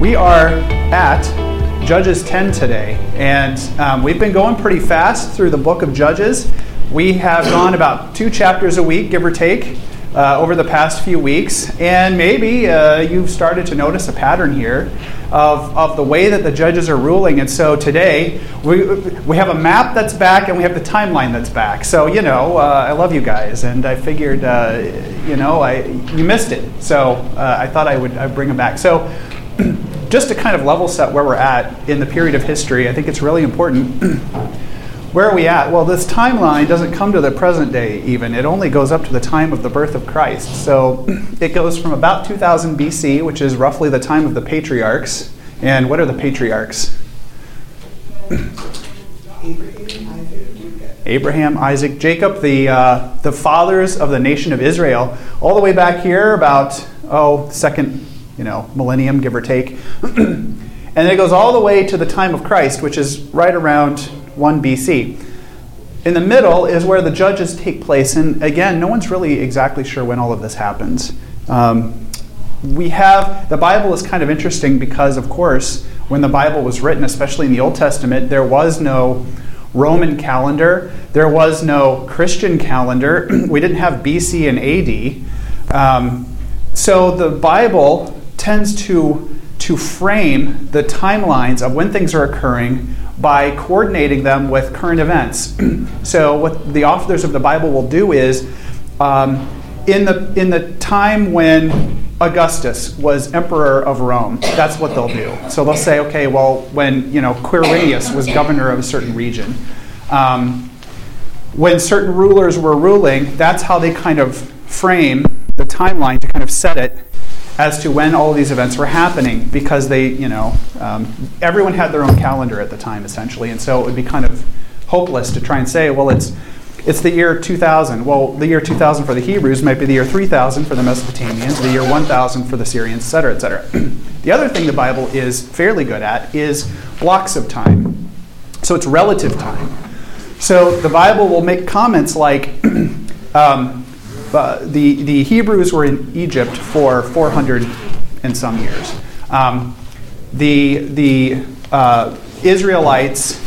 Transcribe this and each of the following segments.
We are at Judges 10 today, and um, we've been going pretty fast through the book of Judges. We have gone about two chapters a week, give or take, uh, over the past few weeks, and maybe uh, you've started to notice a pattern here of, of the way that the judges are ruling. And so today, we, we have a map that's back and we have the timeline that's back. So, you know, uh, I love you guys, and I figured, uh, you know, I, you missed it. So uh, I thought I would I'd bring them back. So, just to kind of level set where we're at in the period of history, I think it's really important. where are we at? Well, this timeline doesn't come to the present day even. It only goes up to the time of the birth of Christ. So it goes from about 2000 BC, which is roughly the time of the patriarchs. And what are the patriarchs? Abraham, Isaac, Jacob, the, uh, the fathers of the nation of Israel, all the way back here, about, oh, second you know, millennium, give or take. and it goes all the way to the time of Christ, which is right around 1 BC. In the middle is where the judges take place, and again, no one's really exactly sure when all of this happens. Um, we have the Bible is kind of interesting because, of course, when the Bible was written, especially in the Old Testament, there was no Roman calendar, there was no Christian calendar, we didn't have BC and AD. Um, so the Bible tends to, to frame the timelines of when things are occurring by coordinating them with current events. so, what the authors of the Bible will do is, um, in, the, in the time when Augustus was emperor of Rome, that's what they'll do. So they'll say, okay, well, when you know Quirinius was governor of a certain region, um, when certain rulers were ruling, that's how they kind of frame the timeline to kind of set it as to when all these events were happening because they, you know, um, everyone had their own calendar at the time essentially, and so it would be kind of hopeless to try and say, well, it's it's the year 2000. Well, the year 2000 for the Hebrews might be the year 3000 for the Mesopotamians, the year 1000 for the Syrians, et cetera, et cetera. the other thing the Bible is fairly good at is blocks of time. So it's relative time. So the Bible will make comments like, um, the, the Hebrews were in Egypt for 400 and some years. Um, the the uh, Israelites,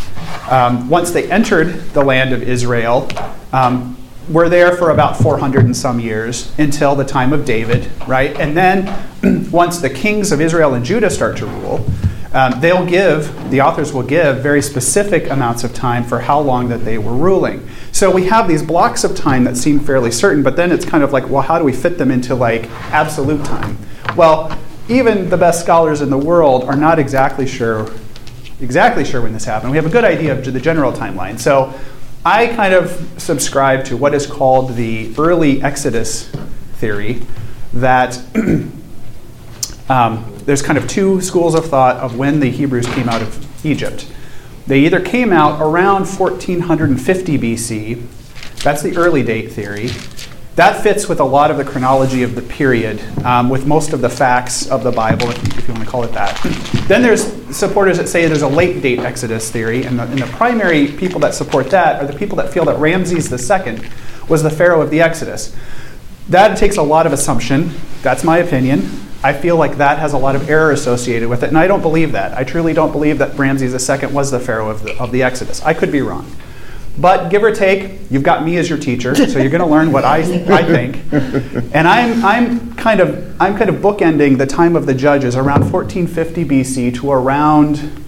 um, once they entered the land of Israel, um, were there for about 400 and some years until the time of David, right? And then once the kings of Israel and Judah start to rule, um, they'll give, the authors will give very specific amounts of time for how long that they were ruling. So we have these blocks of time that seem fairly certain, but then it's kind of like, well, how do we fit them into like absolute time? Well, even the best scholars in the world are not exactly sure exactly sure when this happened. We have a good idea of the general timeline. So I kind of subscribe to what is called the early Exodus theory that um, there's kind of two schools of thought of when the Hebrews came out of Egypt. They either came out around 1450 BC, that's the early date theory. That fits with a lot of the chronology of the period, um, with most of the facts of the Bible, if you, if you, want to call it that. then there's supporters that say there's a late date Exodus theory, and the, and the primary people that support that are the people that feel that Ramses II was the Pharaoh of the Exodus. That takes a lot of assumption. That's my opinion. I feel like that has a lot of error associated with it, and I don't believe that. I truly don't believe that Ramses II was the pharaoh of the, of the Exodus. I could be wrong. But give or take, you've got me as your teacher, so you're going to learn what I, I think. And I'm, I'm, kind of, I'm kind of bookending the time of the judges around 1450 BC to around,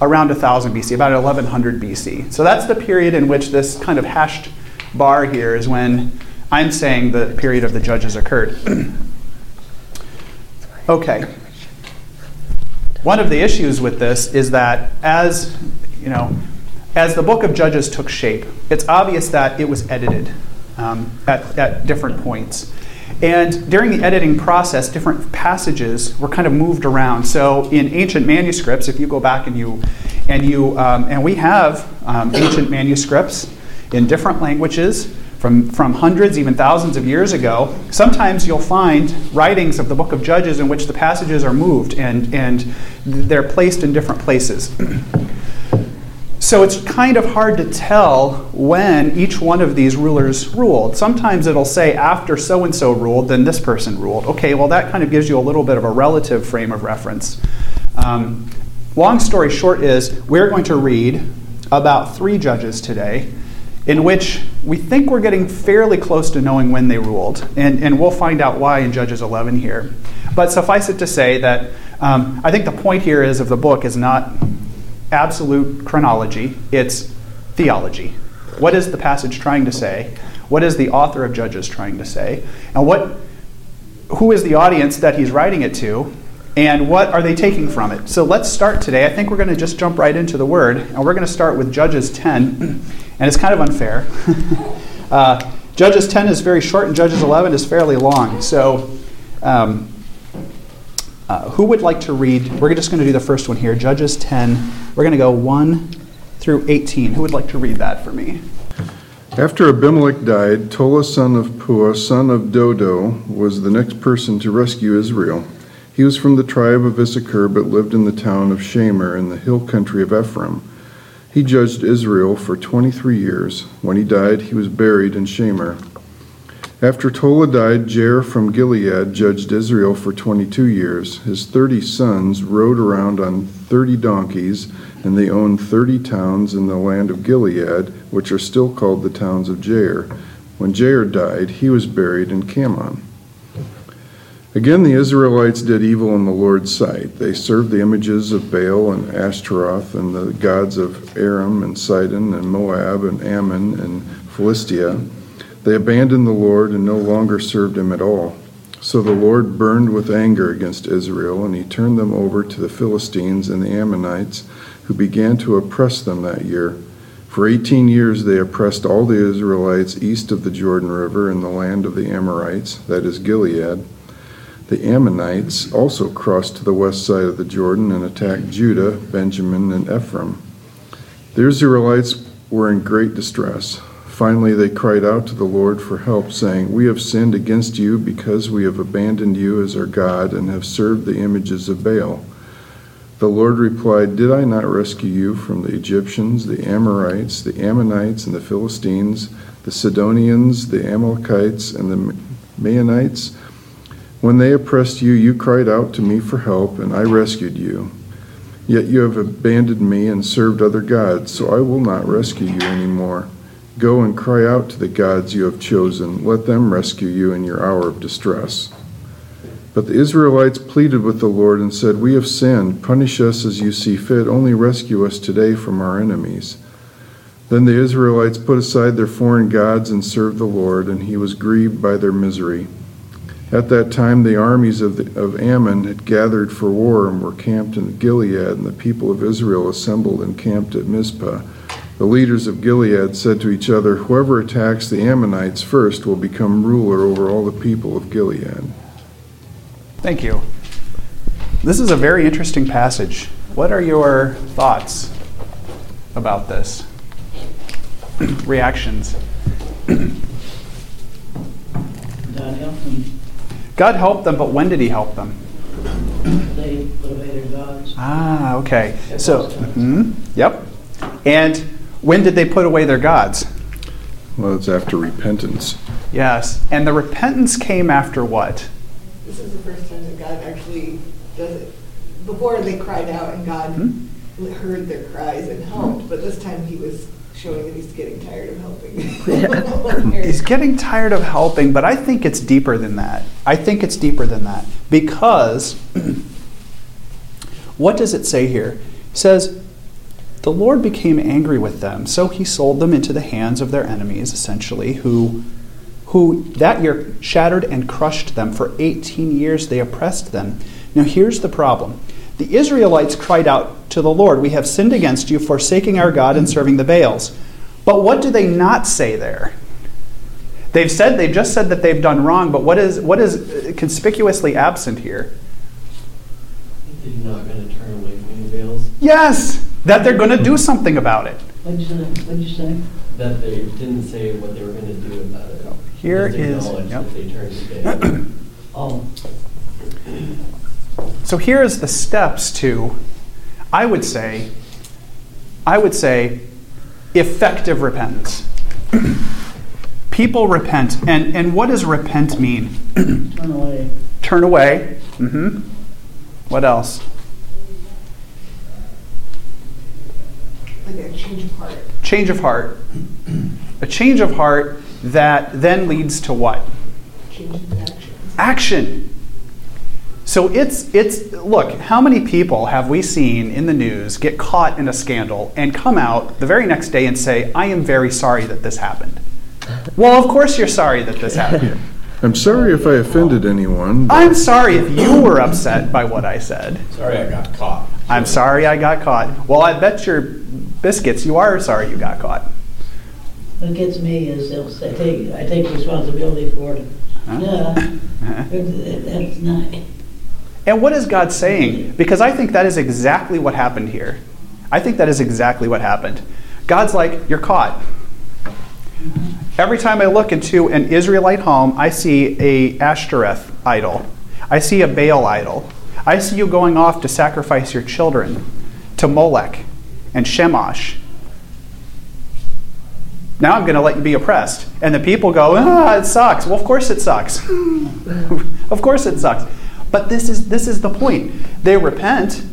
around 1000 BC, about 1100 BC. So that's the period in which this kind of hashed bar here is when I'm saying the period of the judges occurred. Okay. One of the issues with this is that as, you know, as the book of Judges took shape, it's obvious that it was edited um, at, at different points. And during the editing process, different passages were kind of moved around. So in ancient manuscripts, if you go back and you and you um, and we have um, ancient manuscripts in different languages from, from hundreds, even thousands of years ago, sometimes you'll find writings of the book of Judges in which the passages are moved and, and they're placed in different places. So it's kind of hard to tell when each one of these rulers ruled. Sometimes it'll say after so and so ruled, then this person ruled. Okay, well, that kind of gives you a little bit of a relative frame of reference. Um, long story short is we're going to read about three judges today in which we think we're getting fairly close to knowing when they ruled. And, and we'll find out why in Judges 11 here. But suffice it to say that um, I think the point here is of the book is not absolute chronology, it's theology. What is the passage trying to say? What is the author of Judges trying to say? And what who is the audience that he's writing it to? And what are they taking from it? So let's start today. I think we're going to just jump right into the word, and we're going to start with Judges 10. And it's kind of unfair. uh, Judges 10 is very short, and Judges 11 is fairly long. So, um, uh, who would like to read? We're just going to do the first one here Judges 10. We're going to go 1 through 18. Who would like to read that for me? After Abimelech died, Tola son of Puah, son of Dodo, was the next person to rescue Israel. He was from the tribe of Issachar, but lived in the town of Shamir in the hill country of Ephraim. He judged Israel for 23 years. When he died, he was buried in Shamir. After Tola died, Jair from Gilead judged Israel for 22 years. His 30 sons rode around on 30 donkeys, and they owned 30 towns in the land of Gilead, which are still called the towns of Jair. When Jair died, he was buried in Kamon. Again, the Israelites did evil in the Lord's sight. They served the images of Baal and Ashtaroth and the gods of Aram and Sidon and Moab and Ammon and Philistia. They abandoned the Lord and no longer served him at all. So the Lord burned with anger against Israel, and he turned them over to the Philistines and the Ammonites, who began to oppress them that year. For 18 years they oppressed all the Israelites east of the Jordan River in the land of the Amorites, that is Gilead. The Ammonites also crossed to the west side of the Jordan and attacked Judah, Benjamin, and Ephraim. The Israelites were in great distress. Finally, they cried out to the Lord for help, saying, We have sinned against you because we have abandoned you as our God and have served the images of Baal. The Lord replied, Did I not rescue you from the Egyptians, the Amorites, the Ammonites, and the Philistines, the Sidonians, the Amalekites, and the Maonites? When they oppressed you, you cried out to me for help, and I rescued you. Yet you have abandoned me and served other gods, so I will not rescue you anymore. Go and cry out to the gods you have chosen. Let them rescue you in your hour of distress. But the Israelites pleaded with the Lord and said, We have sinned. Punish us as you see fit. Only rescue us today from our enemies. Then the Israelites put aside their foreign gods and served the Lord, and he was grieved by their misery. At that time, the armies of, the, of Ammon had gathered for war and were camped in Gilead, and the people of Israel assembled and camped at Mizpah. The leaders of Gilead said to each other, Whoever attacks the Ammonites first will become ruler over all the people of Gilead. Thank you. This is a very interesting passage. What are your thoughts about this? Reactions? God helped them. God helped them, but when did He help them? They put away their gods. Ah, okay. So, mhm, yep. And when did they put away their gods? Well, it's after repentance. Yes. And the repentance came after what? This is the first time that God actually does it. Before they cried out and God Hmm? heard their cries and helped, but this time he was showing that he's getting tired of helping. He's getting tired of helping, but I think it's deeper than that. I think it's deeper than that. Because what does it say here? It says, The Lord became angry with them, so he sold them into the hands of their enemies, essentially, who who that year shattered and crushed them. For 18 years they oppressed them. Now here's the problem. The Israelites cried out to the Lord, We have sinned against you, forsaking our God and serving the Baals. But what do they not say there? They've said, they've just said that they've done wrong, but what is, what is conspicuously absent here? They're not going to turn away from the Baals. Yes, that they're going to do something about it. What'd you say? What'd you say? That they didn't say what they were going to do about it. Here Just is- yep. that they turned to Baal. Oh, So here's the steps to, I would say, I would say, effective repentance. People repent. And, and what does repent mean? Turn away. Turn away. hmm What else? Like a change of heart. Change of heart. A change of heart that then leads to what? Change of actions. Action. So it's it's look, how many people have we seen in the news get caught in a scandal and come out the very next day and say, "I am very sorry that this happened." Well, of course you're sorry that this happened. I'm sorry if I offended anyone. I'm sorry if you were upset by what I said. Sorry I got caught. I'm sorry I got caught. Well, I bet your biscuits you are sorry you got caught. What gets me is they'll say, take, I take responsibility for it. Huh? Yeah, that's not, And what is God saying? Because I think that is exactly what happened here. I think that is exactly what happened. God's like, You're caught. Every time I look into an Israelite home, I see a Ashtoreth idol. I see a Baal idol. I see you going off to sacrifice your children to Molech and Shemash. Now I'm going to let you be oppressed. And the people go, ah, it sucks. Well, of course it sucks. of course it sucks. But this is, this is the point. They repent,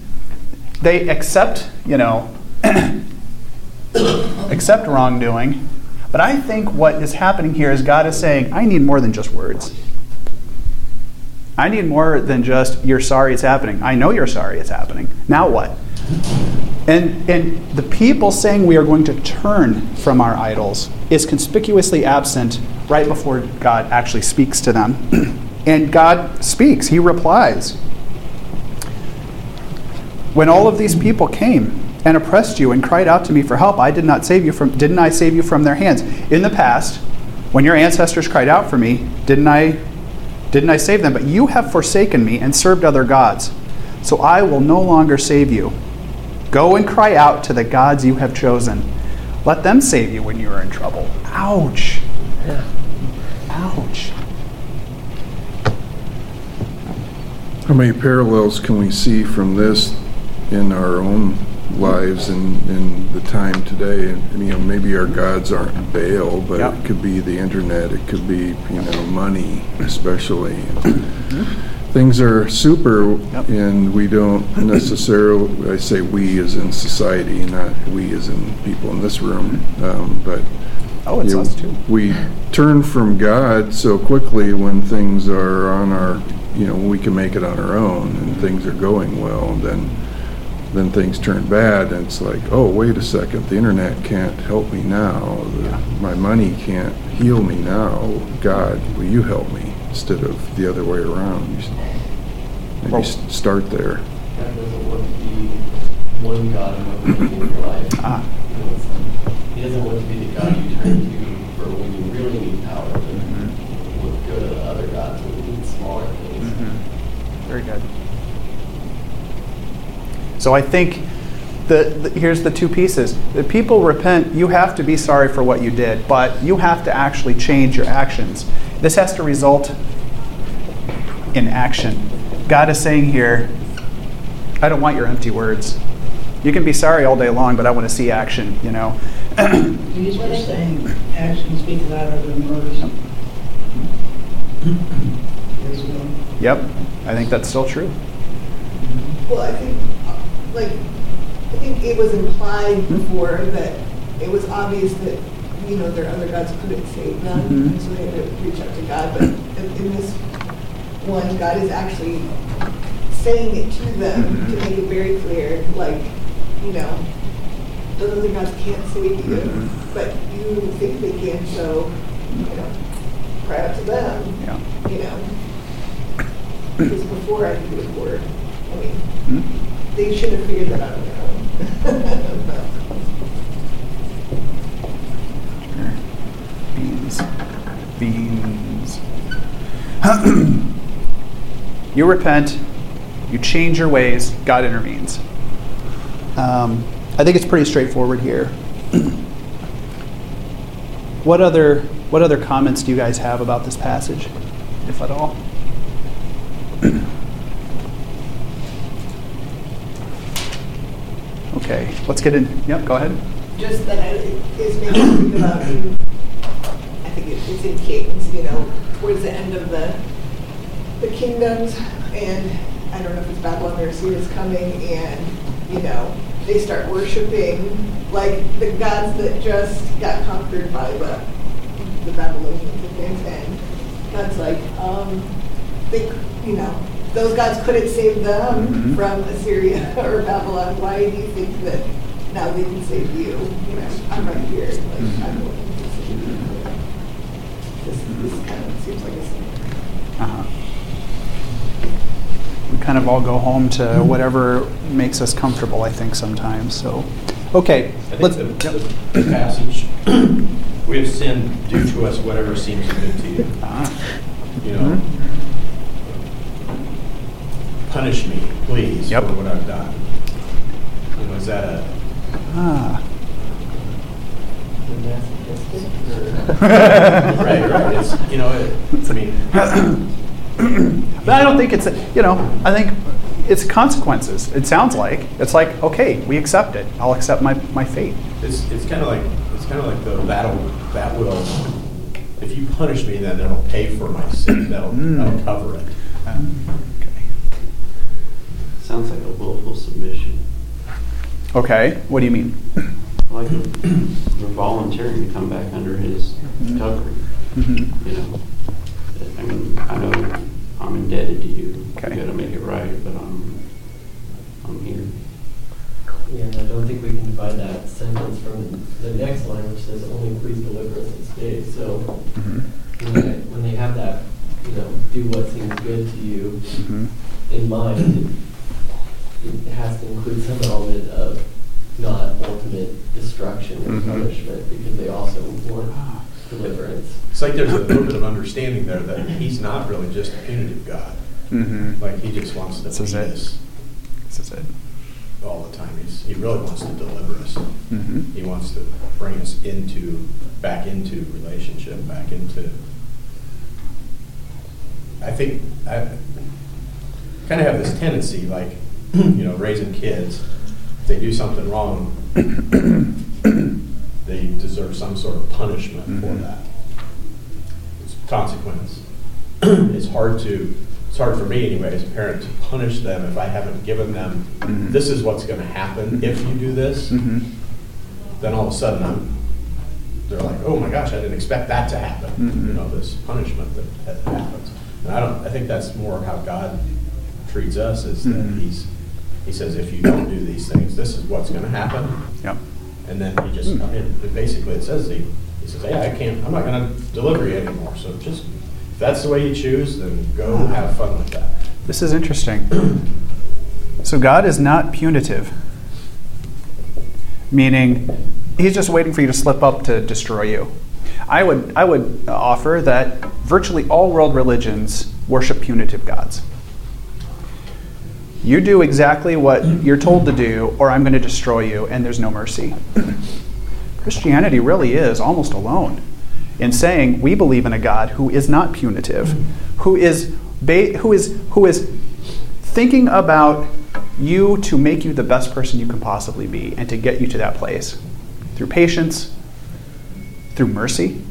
they accept, you know, accept wrongdoing. But I think what is happening here is God is saying, I need more than just words. I need more than just, you're sorry it's happening. I know you're sorry it's happening. Now what? And, and the people saying we are going to turn from our idols is conspicuously absent right before God actually speaks to them. and God speaks, He replies. When all of these people came and oppressed you and cried out to me for help, I did not save you from didn't I save you from their hands? In the past, when your ancestors cried out for me, didn't I didn't I save them? But you have forsaken me and served other gods. So I will no longer save you. Go and cry out to the gods you have chosen. Let them save you when you are in trouble. Ouch. Yeah. Ouch. How many parallels can we see from this in our own lives and in the time today? And, you know, maybe our gods aren't Baal, but Yep. it could be the internet, it could be, you know, money, mm-hmm. especially. Mm-hmm. Things are super, Yep. and we don't necessarily, I say we as in society, not we as in people in this room, mm-hmm. um, but Oh, it's you know, us too. We turn from God so quickly when things are on our, you know, we can make it on our own and things are going well, and then then things turn bad, and it's like, oh, wait a second, the internet can't help me now, the, my money can't heal me now. God, will you help me? Instead of the other way around. You s- Maybe Well- s- start there. God doesn't want to be one God in what you in your life. Ah. You know, it's like, He doesn't want to be the God you turn to Very good. So I think the, the, here's the two pieces. The people repent, you have to be sorry for what you did, but you have to actually change your actions. This has to result in action. God is saying here, I don't want your empty words. You can be sorry all day long, but I want to see action, you know. he's just saying, actions speak louder than words. Yep, I think that's still true. Well, I think, like, I think it was implied before that it was obvious that, you know, their other gods couldn't save them, Mhm. so they had to reach out to God. But in this one, God is actually saying it to them to make it very clear, like, you know, those other gods can't save you, Mhm. but you think they can, so, you know, cry out to them Yeah. you know. Because before I knew the word, I mean, Hmm? they should have figured that out on their own. Beans. Beans. you repent, you change your ways, God intervenes. Um, I think it's pretty straightforward here. what other what other comments do you guys have about this passage, if at all? Okay. Let's get in. Yep, go ahead. just that I- it is making me think about, I think it- it's in Kings, you know, towards the end of the, the kingdoms, and I don't know if it's Babylon or Assyria's coming, and, you know, they start worshiping, like, the gods that just got conquered by the, the Babylonians and things, and God's like, um, they, you know, those gods couldn't save them Mhm. from Assyria or Babylon, why do you think that now they can save you? You know, I'm right here, like, I'm the one save you. This, this kind of seems like a similar. Uh-huh. We kind of all go home to whatever makes us comfortable, I think, sometimes. So, okay, I think let's. the, yep. the passage, we have sinned, do to us whatever seems good to you. Ah, You know, Mhm. Punish me, please, Yep. for what I've done. You know, is that a, ah. right, right, it's, you know, it, I mean, But I don't think it's, a- you know, I think it's consequences. It sounds like. It's like, okay, we accept it. I'll accept my, my fate. it's, it's kind of like, it's kind of like the, that'll, that will, if you punish me, then that'll pay for my sin, that'll, Mm. that'll cover it. Okay. Sounds like a willful submission. Okay, what do you mean? Like we're volunteering to come back under his covering, Mhm. you know? I mean, I know I'm indebted to you. Okay. You gotta make it right, but I'm, I'm here. Yeah, and I don't think we can divide that sentence from the next line, which says, only please deliver us this day. So Mhm. when they, when they have that, you know, do what seems good to you Mhm. in mind, it, it has to include some element of not ultimate destruction or Mhm. punishment, because they also want deliverance. It's like there's a little bit of understanding there that he's not really just a punitive God. Mhm. Like, he just wants to This be is it. this This is it. all the time. He's, he really wants to deliver us. Mhm. He wants to bring us into, back into relationship, back into. I think, I kind of have this tendency, like, you know, raising kids, if they do something wrong, they deserve some sort of punishment for Mhm. that. It's consequence. It's hard to, it's hard for me anyway, as a parent, to punish them if I haven't given them, Mhm. this is what's gonna happen if you do this Mhm. then all of a sudden I'm, they're like, oh my gosh, I didn't expect that to happen. You know, this punishment that, happens. And I don't, I think that's more how God treats us is that he's, he says, if you don't do these things, this is what's gonna happen. Yep. And then he just, I mean, it basically it says, he, he says, hey, I can't, I'm not gonna deliver you anymore. So just, if that's the way you choose, then go have fun with that. This is interesting. So God is not punitive, meaning He's just waiting for you to slip up to destroy you. I would, I would offer that virtually all world religions worship punitive gods. You do exactly what you're told to do, or I'm going to destroy you, and there's no mercy. Christianity really is almost alone in saying we believe in a God who is not punitive, who is, ba- who is, who is thinking about you to make you the best person you can possibly be and to get you to that place through patience, through mercy,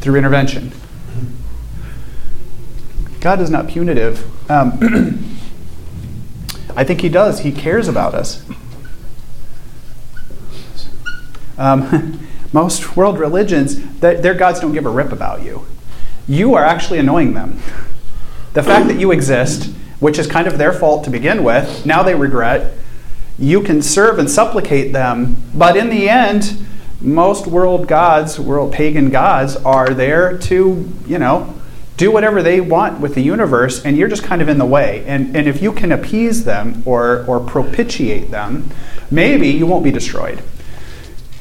through intervention. God is not punitive. Um, I think He does. He cares about us. Um, most world religions, th- their gods don't give a rip about you. You are actually annoying them. The fact that you exist, which is kind of their fault to begin with, now they regret. You can serve and supplicate them, but in the end, most world gods, world pagan gods, are there to, you know, do whatever they want with the universe, and you're just kind of in the way. And, and if you can appease them or, or propitiate them, maybe you won't be destroyed.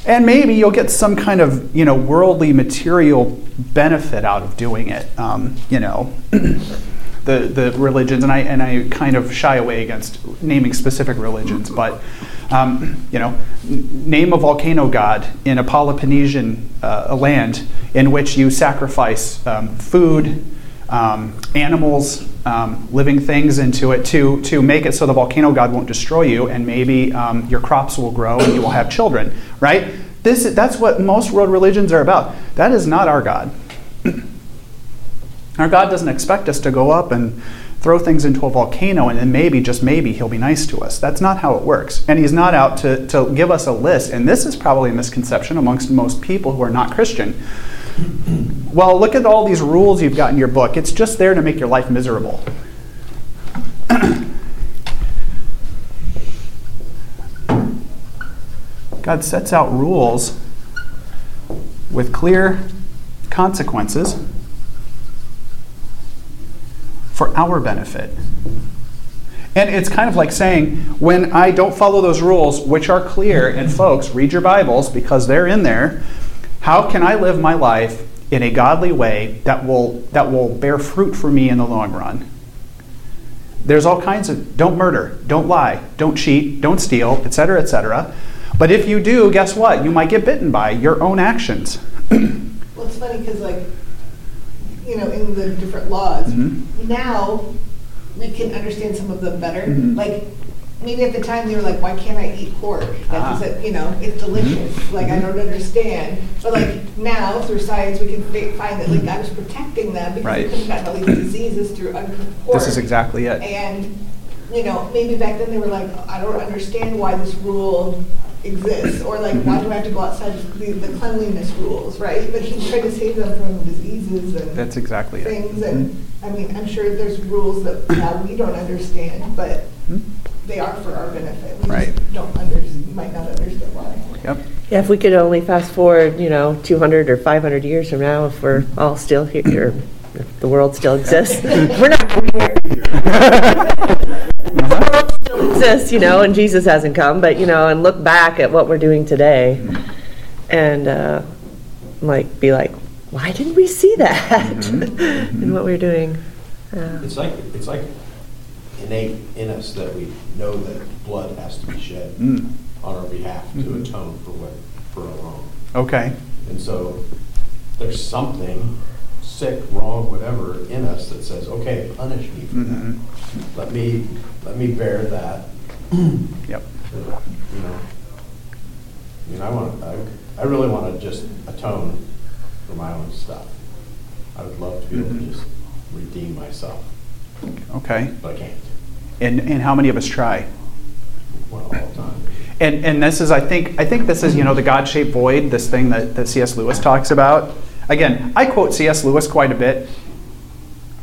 And maybe you'll get some kind of, you know, worldly material benefit out of doing it. Um, you know, the the religions, and I and I kind of shy away against naming specific religions, but um, you know, name a volcano god in a Peloponnesian uh, land in which you sacrifice um, food, um, animals, um, living things into it to, to make it so the volcano god won't destroy you and maybe um, your crops will grow and you will have children, right? This, that's what most world religions are about. That is not our God. our God doesn't expect us to go up and throw things into a volcano and then maybe, just maybe, he'll be nice to us. That's not how it works. And he's not out to, to give us a list. And this is probably a misconception amongst most people who are not Christian. Well, look at all these rules you've got in your book. It's just there to make your life miserable. God sets out rules with clear consequences for our benefit. And it's kind of like saying, when I don't follow those rules, which are clear, and folks, read your Bibles because they're in there, how can I live my life in a godly way that will, that will bear fruit for me in the long run? There's all kinds of don't murder, don't lie, don't cheat, don't steal, etc., etc. But if you do, guess what? You might get bitten by your own actions. Well, it's funny because like, you know, in the different laws, Mhm. now we can understand some of them better. Mhm. Like, maybe at the time they were like, why can't I eat pork? Like, Ah. you know, it's delicious. Like, I don't understand. But like now through science, we can fi- find that like God was protecting them because Right. they couldn't have gotten all these diseases through uncooked pork. This is exactly it. And, you know, maybe back then they were like, I don't understand why this rule exists, or like, why do I have to go outside the, the cleanliness rules, right? But he tried to save them from diseases and That's exactly it. things, and, I mean, I'm sure there's rules that now we don't understand, but Mhm. they are for our benefit. We Right. just don't under, might not understand why. Yep. Yeah, if we could only fast forward, you know, 200 or 500 years from now, if we're all still here, if the world still exists, we're not the world still exists, you know, and Jesus hasn't come, but, you know, and look back at what we're doing today and, uh, like, be like, why didn't we see that in what we're doing? Yeah. It's like, it's like innate in us that we know that blood has to be shed Mm. on our behalf to Mhm. atone for what, for a wrong. Okay. And so there's something sick, wrong, whatever in us that says, okay, punish me for that. Let me, let me bear that, Yep. you know. I mean, I want, I, I really want to just atone for my own stuff. I would love to be able to Mhm. just redeem myself, Okay. but I can't, And, and how many of us try? well, all the time. And, and this is, I think, I think this is, you know, the God-shaped void, this thing that, that C.S. Lewis talks about. Again, I quote C.S. Lewis quite a bit.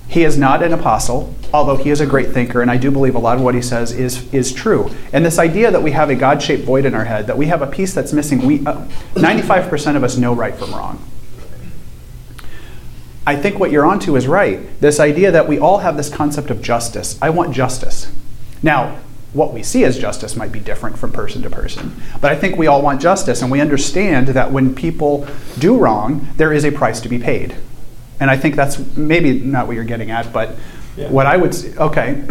He is not an apostle, although he is a great thinker, and I do believe a lot of what he says is, is true. And this idea that we have a God shaped void in our head, that we have a piece that's missing, we, uh, 95% of us know right from wrong. I think what you're onto is right. This idea that we all have this concept of justice. I want justice. Now, what we see as justice might be different from person to person, but I think we all want justice, and we understand that when people do wrong, there is a price to be paid. And I think that's maybe not what you're getting at, but Yeah. what I would say, okay,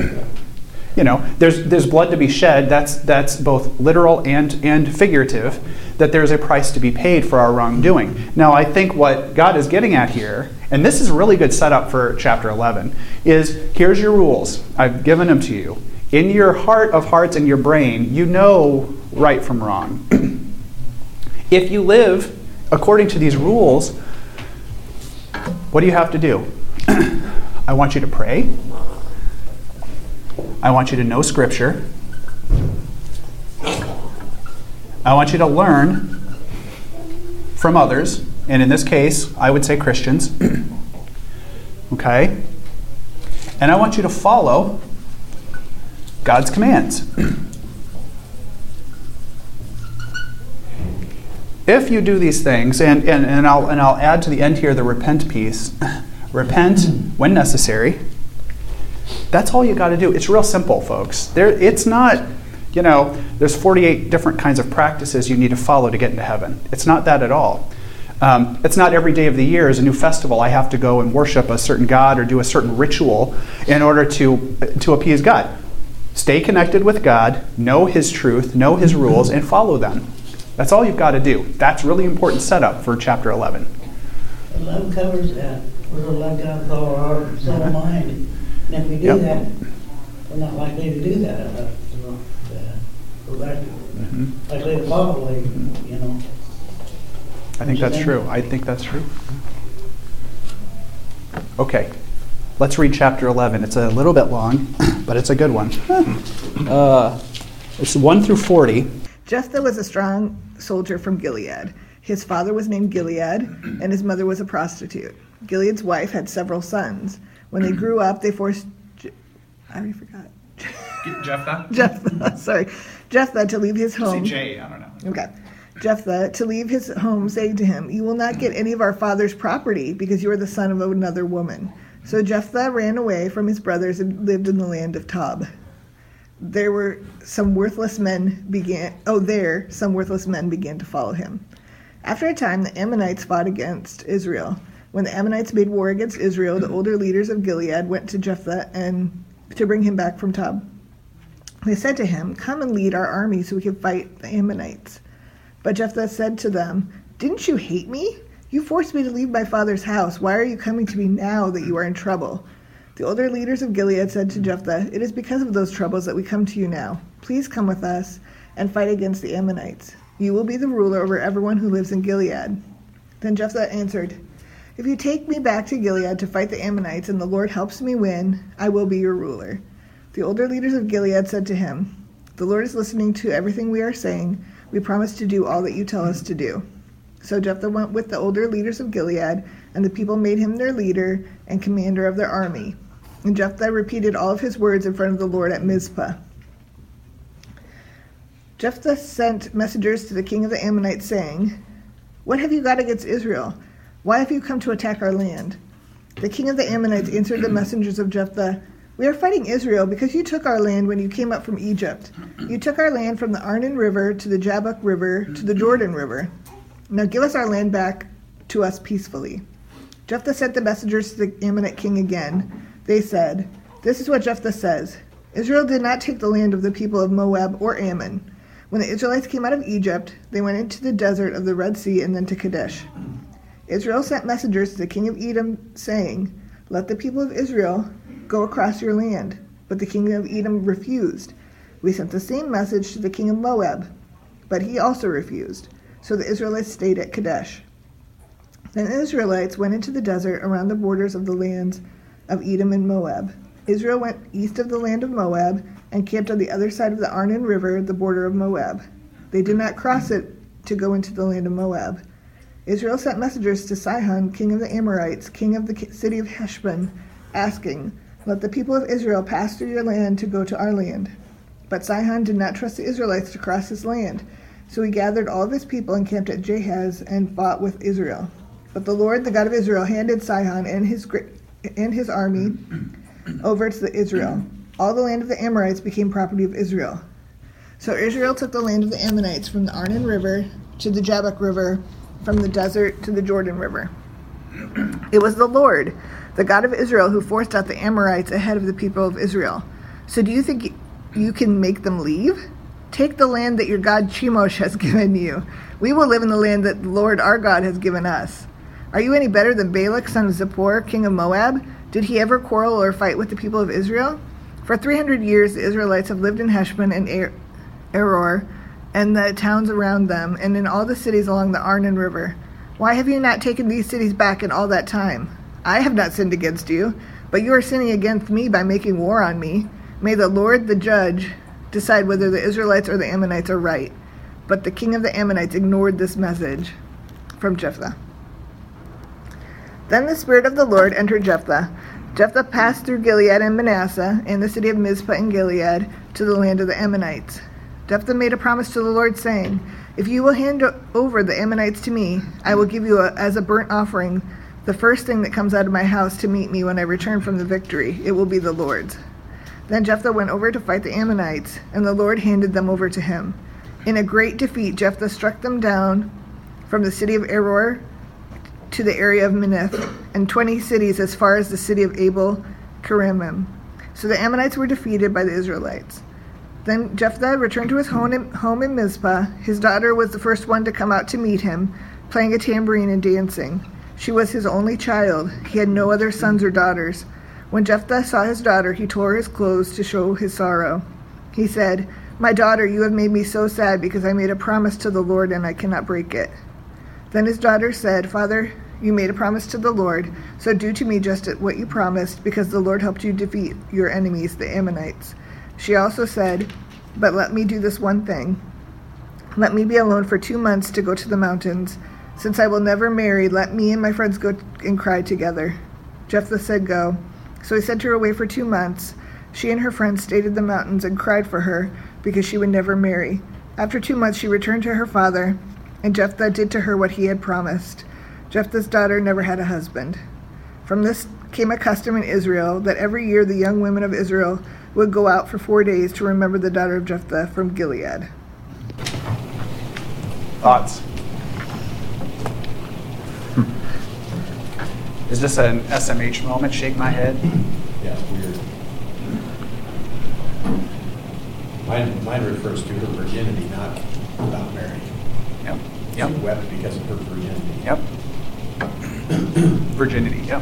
you know, there's there's blood to be shed. That's that's both literal and and figurative. That there's a price to be paid for our wrongdoing. Now, I think what God is getting at here, and this is a really good setup for chapter 11, is here's your rules. I've given them to you. In your heart of hearts and your brain, you know right from wrong. if you live according to these rules, what do you have to do? I want you to pray. I want you to know Scripture. I want you to learn from others, and in this case, I would say Christians. okay? And I want you to follow God's commands. if you do these things, and, and, and, I'll, and I'll add to the end here the repent piece repent when necessary. That's all you got to do. It's real simple, folks. There, it's not, you know, there's 48 different kinds of practices you need to follow to get into heaven. It's not that at all. Um, it's not every day of the year is a new festival. I have to go and worship a certain God or do a certain ritual in order to, to appease God. Stay connected with God, know His truth, know His rules, and follow them. That's all you've got to do. That's really important setup for chapter 11. Eleven covers that. we're gonna let God follow our soul and mind. And if we do Yep. that, we're not likely to do that, uh, know, uh, we're likely, Mhm. likely to follow, you know. I think that's true. I think that's true. Okay, let's read chapter 11. It's a little bit long, but it's a good one. Uh, it's 1 through 40. Jephthah was a strong soldier from Gilead. His father was named Gilead, and his mother was a prostitute. Gilead's wife had several sons. When they grew up, they forced. Je- I already forgot. Jephthah? Jephthah, sorry, Jephthah to leave his home. J, I don't know. Okay. Jephthah to leave his home, saying to him, You will not get any of our father's property because you are the son of another woman. So Jephthah ran away from his brothers and lived in the land of Tob. There were some worthless men began oh there some worthless men began to follow him. After a time the Ammonites fought against Israel. When the Ammonites made war against Israel, the older leaders of Gilead went to Jephthah and to bring him back from Tob. They said to him, Come and lead our army so we can fight the Ammonites. But Jephthah said to them, Didn't you hate me? You forced me to leave my father's house. Why are you coming to me now that you are in trouble? The older leaders of Gilead said to Jephthah, It is because of those troubles that we come to you now. Please come with us and fight against the Ammonites. You will be the ruler over everyone who lives in Gilead. Then Jephthah answered, If you take me back to Gilead to fight the Ammonites and the Lord helps me win, I will be your ruler. The older leaders of Gilead said to him, The Lord is listening to everything we are saying. We promise to do all that you tell us to do. So Jephthah went with the older leaders of Gilead, and the people made him their leader and commander of their army. And Jephthah repeated all of his words in front of the Lord at Mizpah. Jephthah sent messengers to the king of the Ammonites, saying, What have you got against Israel? Why have you come to attack our land? The king of the Ammonites answered the messengers of Jephthah, We are fighting Israel because you took our land when you came up from Egypt. You took our land from the Arnon River to the Jabbok River to the Jordan River. Now give us our land back to us peacefully. Jephthah sent the messengers to the Ammonite king again. They said, This is what Jephthah says Israel did not take the land of the people of Moab or Ammon. When the Israelites came out of Egypt, they went into the desert of the Red Sea and then to Kadesh. Israel sent messengers to the king of Edom, saying, Let the people of Israel go across your land. But the king of Edom refused. We sent the same message to the king of Moab, but he also refused. So the Israelites stayed at Kadesh. Then the Israelites went into the desert around the borders of the lands of Edom and Moab. Israel went east of the land of Moab and camped on the other side of the Arnon River, the border of Moab. They did not cross it to go into the land of Moab. Israel sent messengers to Sihon, king of the Amorites, king of the city of Heshbon, asking, Let the people of Israel pass through your land to go to our land. But Sihon did not trust the Israelites to cross his land, so he gathered all of his people and camped at Jahaz and fought with Israel. But the Lord, the God of Israel, handed Sihon and his and his army over to the Israel. All the land of the Amorites became property of Israel. So Israel took the land of the Ammonites from the Arnon River to the Jabbok River, from the desert to the Jordan River. It was the Lord, the God of Israel, who forced out the Amorites ahead of the people of Israel. So do you think you can make them leave? Take the land that your God Chemosh has given you. We will live in the land that the Lord our God has given us. Are you any better than Balak, son of Zippor, king of Moab? Did he ever quarrel or fight with the people of Israel? For 300 years, the Israelites have lived in Heshbon and er- Aroer and the towns around them, and in all the cities along the Arnon River. Why have you not taken these cities back in all that time? I have not sinned against you, but you are sinning against me by making war on me. May the Lord, the judge, decide whether the Israelites or the Ammonites are right. But the king of the Ammonites ignored this message from Jephthah. Then the Spirit of the Lord entered Jephthah. Jephthah passed through Gilead and Manasseh and the city of Mizpah in Gilead to the land of the Ammonites. Jephthah made a promise to the Lord, saying, If you will hand over the Ammonites to me, I will give you a, as a burnt offering the first thing that comes out of my house to meet me when I return from the victory. It will be the Lord's. Then Jephthah went over to fight the Ammonites, and the Lord handed them over to him. In a great defeat, Jephthah struck them down from the city of Aroer to the area of Minnith, and twenty cities as far as the city of Abel Keramim. So the Ammonites were defeated by the Israelites. Then Jephthah returned to his home in Mizpah. His daughter was the first one to come out to meet him, playing a tambourine and dancing. She was his only child. He had no other sons or daughters. When Jephthah saw his daughter, he tore his clothes to show his sorrow. He said, My daughter, you have made me so sad because I made a promise to the Lord and I cannot break it. Then his daughter said, Father, you made a promise to the Lord, so do to me just what you promised, because the Lord helped you defeat your enemies, the Ammonites. She also said, But let me do this one thing. Let me be alone for two months to go to the mountains. Since I will never marry, let me and my friends go and cry together. Jephthah said, Go. So he sent her away for two months. She and her friends stayed in the mountains and cried for her, because she would never marry. After two months, she returned to her father, and Jephthah did to her what he had promised. Jephthah's daughter never had a husband. From this came a custom in Israel that every year the young women of Israel would go out for four days to remember the daughter of Jephthah from Gilead. Thoughts? Is this an SMH moment? Shake my head. Yeah, it's weird. Mine, mine refers to her virginity, not about marrying. Yep. She Yep. wept because of her virginity. Yep. Virginity. Yep.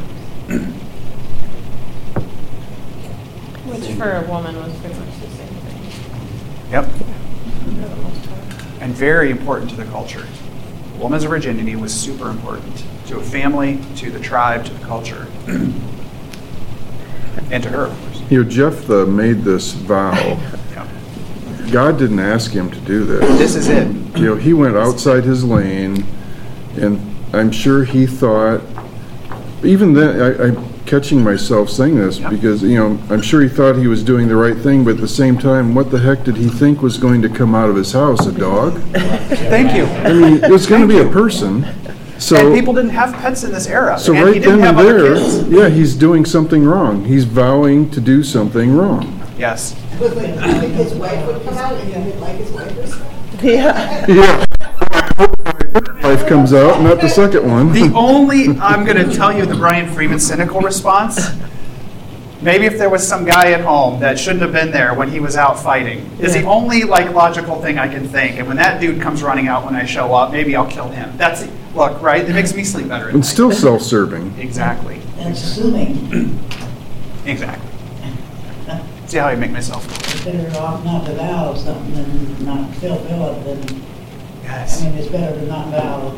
Which for a woman was pretty much the same thing. Yep. for the most part. And very important to the culture. A woman's virginity was super important to a family, to the tribe, to the culture, and to her, of course. You know, Jephthah made this vow. God didn't ask him to do this. This is it. You know, he went outside his lane, and I'm sure he thought, even then, I, I'm catching myself saying this Yeah. because, you know, I'm sure he thought he was doing the right thing, but at the same time, what the heck did he think was going to come out of his house? A dog? Thank you. I mean, it's going to be a person. So, and people didn't have pets in this era. so and he right didn't then have and other there, kids. yeah, he's doing something wrong. He's vowing to do something wrong. Yes. Was like, his wife would come out and he didn't like his wife or something? Yeah. Yeah. Life comes out, not the second one. The only, I'm going to tell you the Brian Freeman cynical response. Maybe if there was some guy at home that shouldn't have been there when he was out fighting, is the only like logical thing I can think. And when that dude comes running out when I show up, maybe I'll kill him. That's look right. It makes me sleep better. And still self-serving. exactly, And assuming exactly. See how I make myself feel. you're better off not to vow something than not fulfill it, then, I mean, it's better to not vow.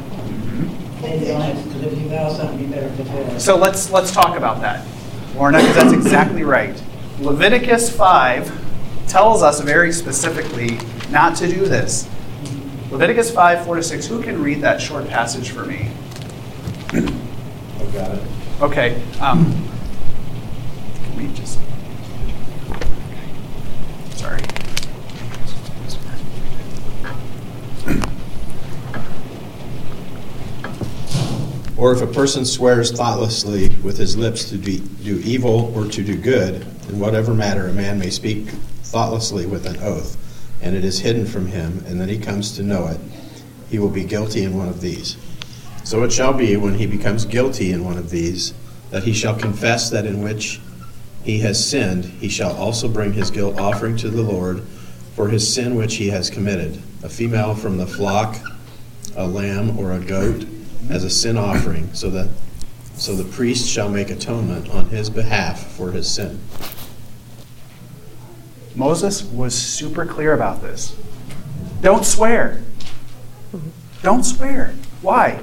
Then you don't have, because if you vow something, you better fulfill it. So let's let's talk about that, Lorna, because that's exactly right. Leviticus five tells us very specifically not to do this. Leviticus five four to six. Who can read that short passage for me? I've got it. Okay. Um, can we just? Or if a person swears thoughtlessly with his lips to be, do evil or to do good, in whatever matter a man may speak thoughtlessly with an oath, and it is hidden from him, and then he comes to know it, he will be guilty in one of these. So it shall be when he becomes guilty in one of these, that he shall confess that in which he has sinned, he shall also bring his guilt offering to the Lord for his sin which he has committed, a female from the flock, a lamb or a goat, as a sin offering, so that so the priest shall make atonement on his behalf for his sin. Moses was super clear about this. Don't swear. Don't swear. Why?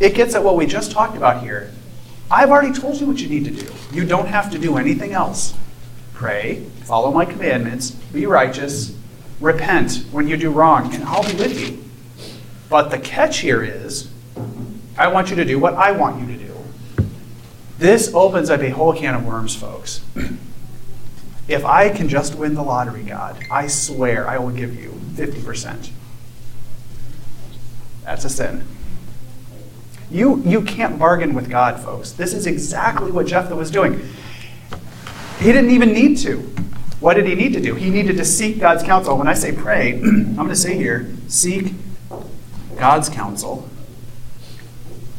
It gets at what we just talked about here. I've already told you what you need to do. You don't have to do anything else. Pray, follow my commandments, be righteous, repent when you do wrong, and I'll be with you. But the catch here is I want you to do what I want you to do. This opens up a whole can of worms, folks. If I can just win the lottery, God, I swear I will give you 50%. That's a sin. You, you can't bargain with God, folks. This is exactly what Jephthah was doing. He didn't even need to. What did he need to do? He needed to seek God's counsel. When I say pray, I'm going to say here seek God's counsel.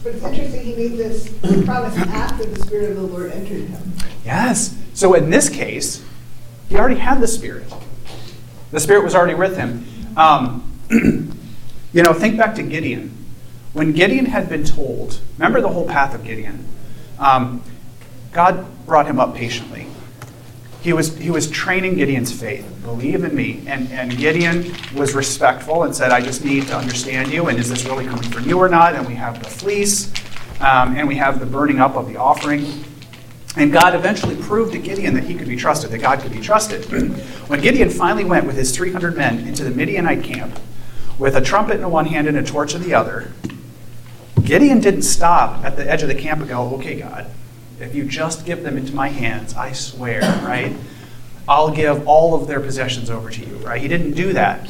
But it's interesting, he made this promise after the Spirit of the Lord entered him. Yes. So in this case, he already had the Spirit. The Spirit was already with him. Um, you know, think back to Gideon. When Gideon had been told, remember the whole path of Gideon, um, God brought him up patiently. He was, he was training Gideon's faith. Believe in me. And, and Gideon was respectful and said, I just need to understand you. And is this really coming from you or not? And we have the fleece, um, and we have the burning up of the offering. And God eventually proved to Gideon that he could be trusted, that God could be trusted. when Gideon finally went with his 300 men into the Midianite camp, with a trumpet in one hand and a torch in the other, Gideon didn't stop at the edge of the camp and go, okay, God, if you just give them into my hands, I swear, right? I'll give all of their possessions over to you, right? He didn't do that.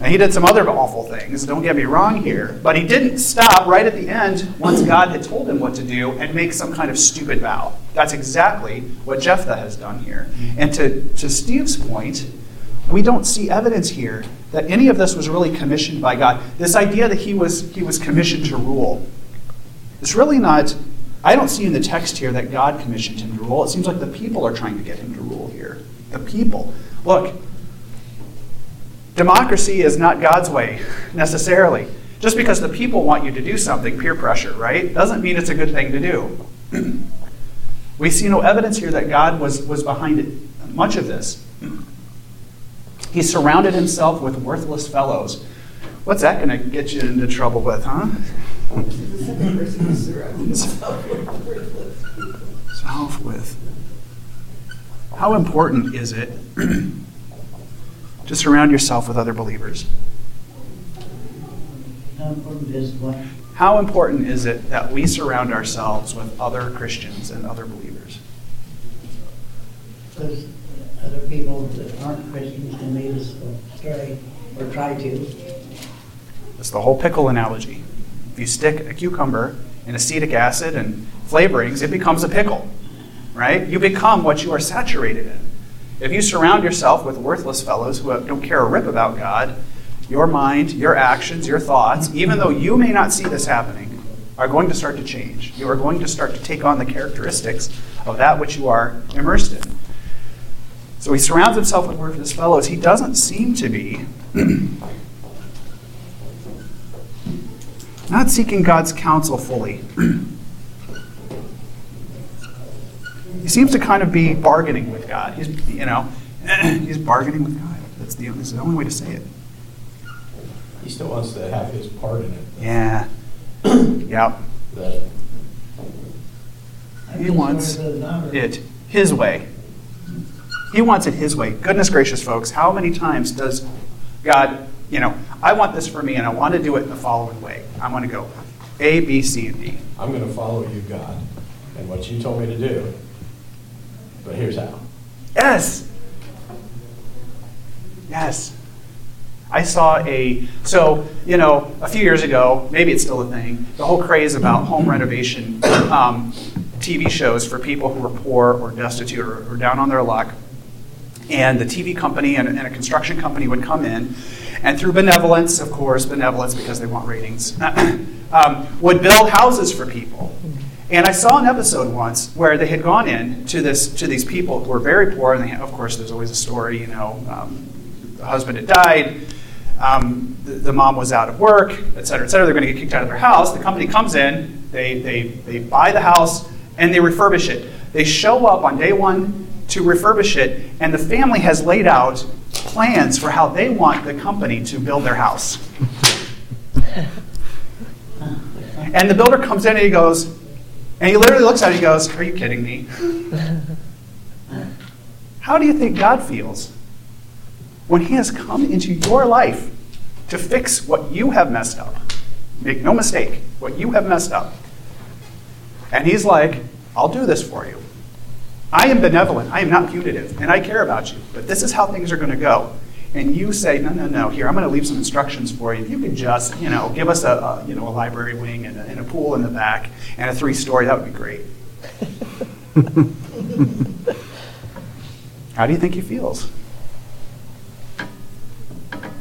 Now, he did some other awful things, don't get me wrong here, but he didn't stop right at the end once God had told him what to do and make some kind of stupid vow. That's exactly what Jephthah has done here. And to, to Steve's point, we don't see evidence here that any of this was really commissioned by God. This idea that he was, he was commissioned to rule is really not, I don't see in the text here that God commissioned him to rule. It seems like the people are trying to get him to rule here. The people. Look, democracy is not God's way necessarily. Just because the people want you to do something, peer pressure, right, doesn't mean it's a good thing to do. we see no evidence here that God was, was behind it, much of this. He surrounded himself with worthless fellows. What's that going to get you into trouble with, huh? The second person who surrounds himself with worthless people. Self with. How important is it to surround yourself with other believers? How important is what? How important is it that we surround ourselves with other Christians and other believers? Because other people that aren't Christians can lead us astray or try to. It's the whole pickle analogy. If you stick a cucumber in acetic acid and flavorings, it becomes a pickle, right? You become what you are saturated in. If you surround yourself with worthless fellows who don't care a rip about God, your mind, your actions, your thoughts, even though you may not see this happening, are going to start to change. You are going to start to take on the characteristics of that which you are immersed in. So he surrounds himself with worthless fellows. He doesn't seem to be not seeking God's counsel fully. he seems to kind of be bargaining with God. He's, you know, he's bargaining with God. That's the, that's the only way to say it. He still wants to have his part in it. Yeah. yep. That He wants sort of the number. it his way. He wants it his way. Goodness gracious, folks, how many times does God, you know, I want this for me and I want to do it in the following way. I want to go A, B, C, and D. I'm going to follow you, God, and what you told me to do. But here's how. Yes. Yes. I saw a, so, you know, a few years ago, maybe it's still a thing, the whole craze about home renovation um, TV shows for people who were poor or destitute or, or down on their luck. And the TV company and, and a construction company would come in, and through benevolence, of course, benevolence because they want ratings, um, would build houses for people. And I saw an episode once where they had gone in to this to these people who were very poor, and they, of course, there's always a story. You know, um, the husband had died, um, the, the mom was out of work, et cetera, et cetera. They're going to get kicked out of their house. The company comes in, they they they buy the house, and they refurbish it. They show up on day one to refurbish it, and the family has laid out plans for how they want the company to build their house. And the builder comes in and he goes, and he literally looks at it and he goes, Are you kidding me? How do you think God feels when He has come into your life to fix what you have messed up? Make no mistake, what you have messed up. And He's like, I'll do this for you. I am benevolent, I am not punitive, and I care about you, but this is how things are going to go. And you say, no, no, no, here, I'm going to leave some instructions for you. If you could just, you know, give us a, a you know, a library wing and a, and a pool in the back and a three-story, that would be great. How do you think he feels?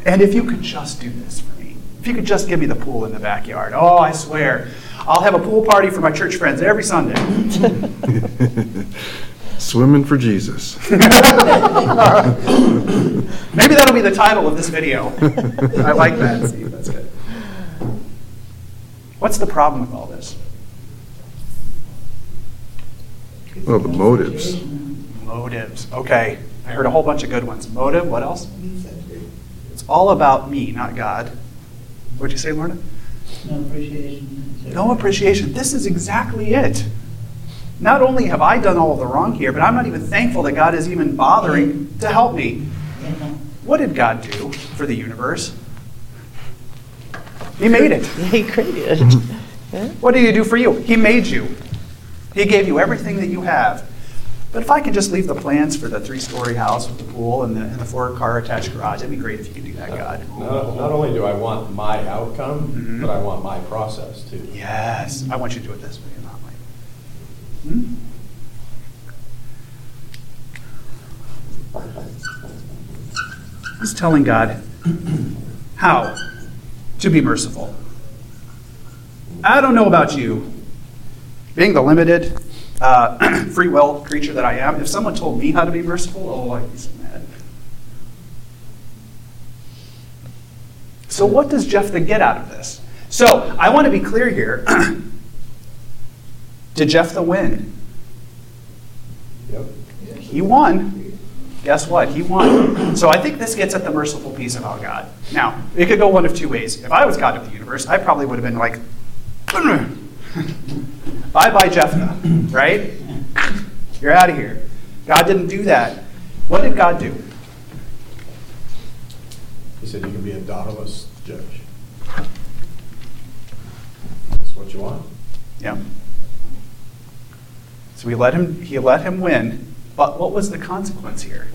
And if you could just do this for me, if you could just give me the pool in the backyard, oh, I swear, I'll have a pool party for my church friends every Sunday. Swimming for Jesus. Maybe that'll be the title of this video. I like that, Steve. That's good. What's the problem with all this? Well, the motives. Motives. Okay. I heard a whole bunch of good ones. Motive, what else? It's all about me, not God. What'd you say, Lorna? No appreciation. No appreciation. This is exactly it. Not only have I done all the wrong here, but I'm not even thankful that God is even bothering to help me. What did God do for the universe? He made it. He created it. What did he do for you? He made you. He gave you everything that you have. But if I could just leave the plans for the three-story house with the pool and the, and the four-car attached garage, it'd be great if you could do that, God. Not, not only do I want my outcome, Mhm. but I want my process too. Yes, I want you to do it this way, not like. Hmm? He's telling God how to be merciful. I don't know about you. Being the limited, uh, free will creature that I am, if someone told me how to be merciful, oh, I'd be so mad. So, what does Jephthah get out of this? So, I want to be clear here. Did Jephthah win? Yep. He won. Guess what? He won. So I think this gets at the merciful piece about God. Now, it could go one of two ways. If I was God of the universe, I probably would have been like, bye bye, Jephthah, right? You're out of here. God didn't do that. What did God do? He said you can be a daughterless judge. That's what you want. Yeah. So he let him he let him win, but what was the consequence here?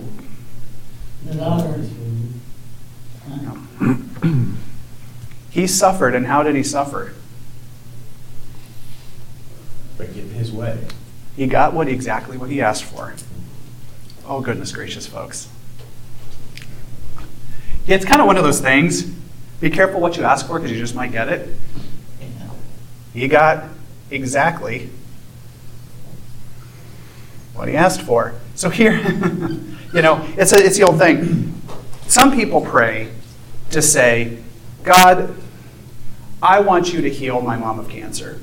The daughter. He suffered, and how did he suffer? But get his way. He got what exactly what he asked for. Oh goodness gracious, folks. Yeah, it's kind of one of those things. Be careful what you ask for because you just might get it. He got exactly what he asked for. So here, you know, it's a, it's the old thing. Some people pray to say, God, I want you to heal my mom of cancer.